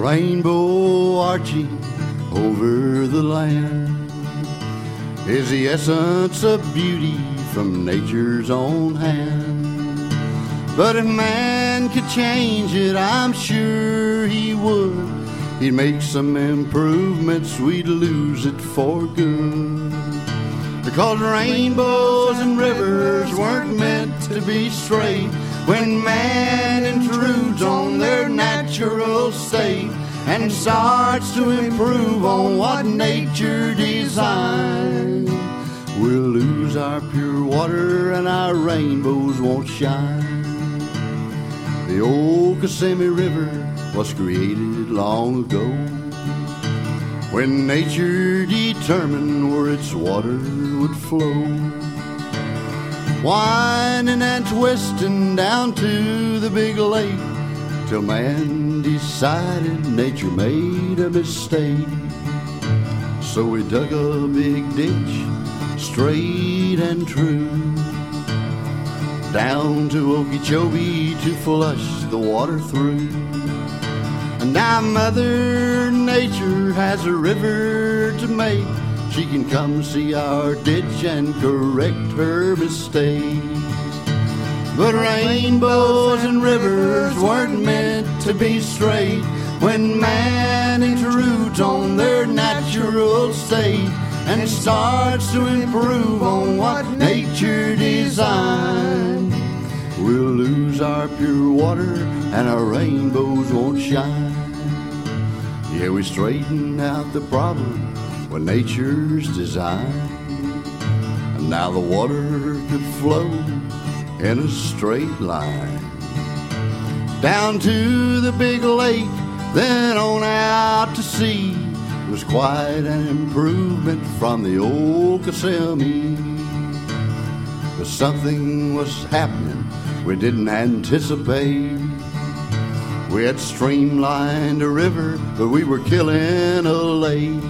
rainbow arching over the land is the essence of beauty from nature's own hand. But if man could change it, I'm sure he would. He'd make some improvements, we'd lose it for good. Because rainbows and rivers weren't meant to be straight when man intrudes on their natural state and starts to improve on what nature designed. We'll lose our pure water and our rainbows won't shine. The old Kissimmee River was created long ago when nature determined where its water would flow. Winding and twisting down to the big lake till man decided nature made a mistake. So we dug a big ditch, straight and true, down to Okeechobee to flush the water through. And now Mother Nature has a river to make. She can come see our ditch and correct her mistakes. But rainbows and rivers weren't meant to be straight when man intrudes on their natural state and starts to improve on what nature designed. We'll lose our pure water and our rainbows won't shine. Yeah, we straighten out the problem with nature's design. And now the water could flow in a straight line down to the big lake, then on out to sea. It was quite an improvement from the old Kissimmee. But something was happening we didn't anticipate. We had streamlined a river, but we were killing a lake.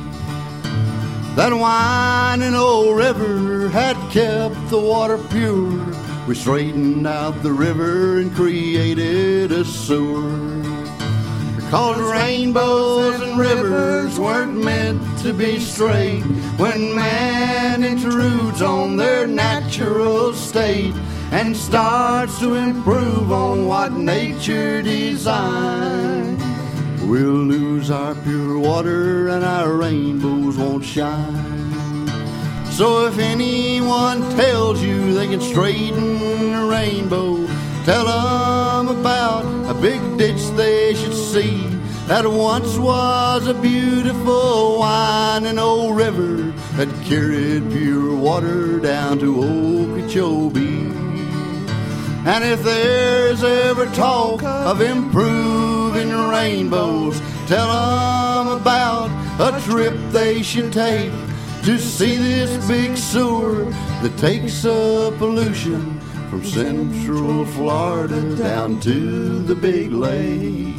That winding old river had kept the water pure. We straightened out the river and created a sewer. Cause rainbows and rivers weren't meant to be straight when man intrudes on their natural state and starts to improve on what nature designed. We'll lose our pure water and our rainbows won't shine. So if anyone tells you they can straighten a rainbow, tell them about a big ditch they should see that once was a beautiful winding old river that carried pure water down to Okeechobee. And if there's ever talk of improving rainbows, tell them about a trip they should take to see this big sewer that takes up pollution from central Florida down to the big lake.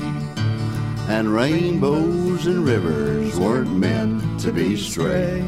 And rainbows and rivers weren't meant to be straight.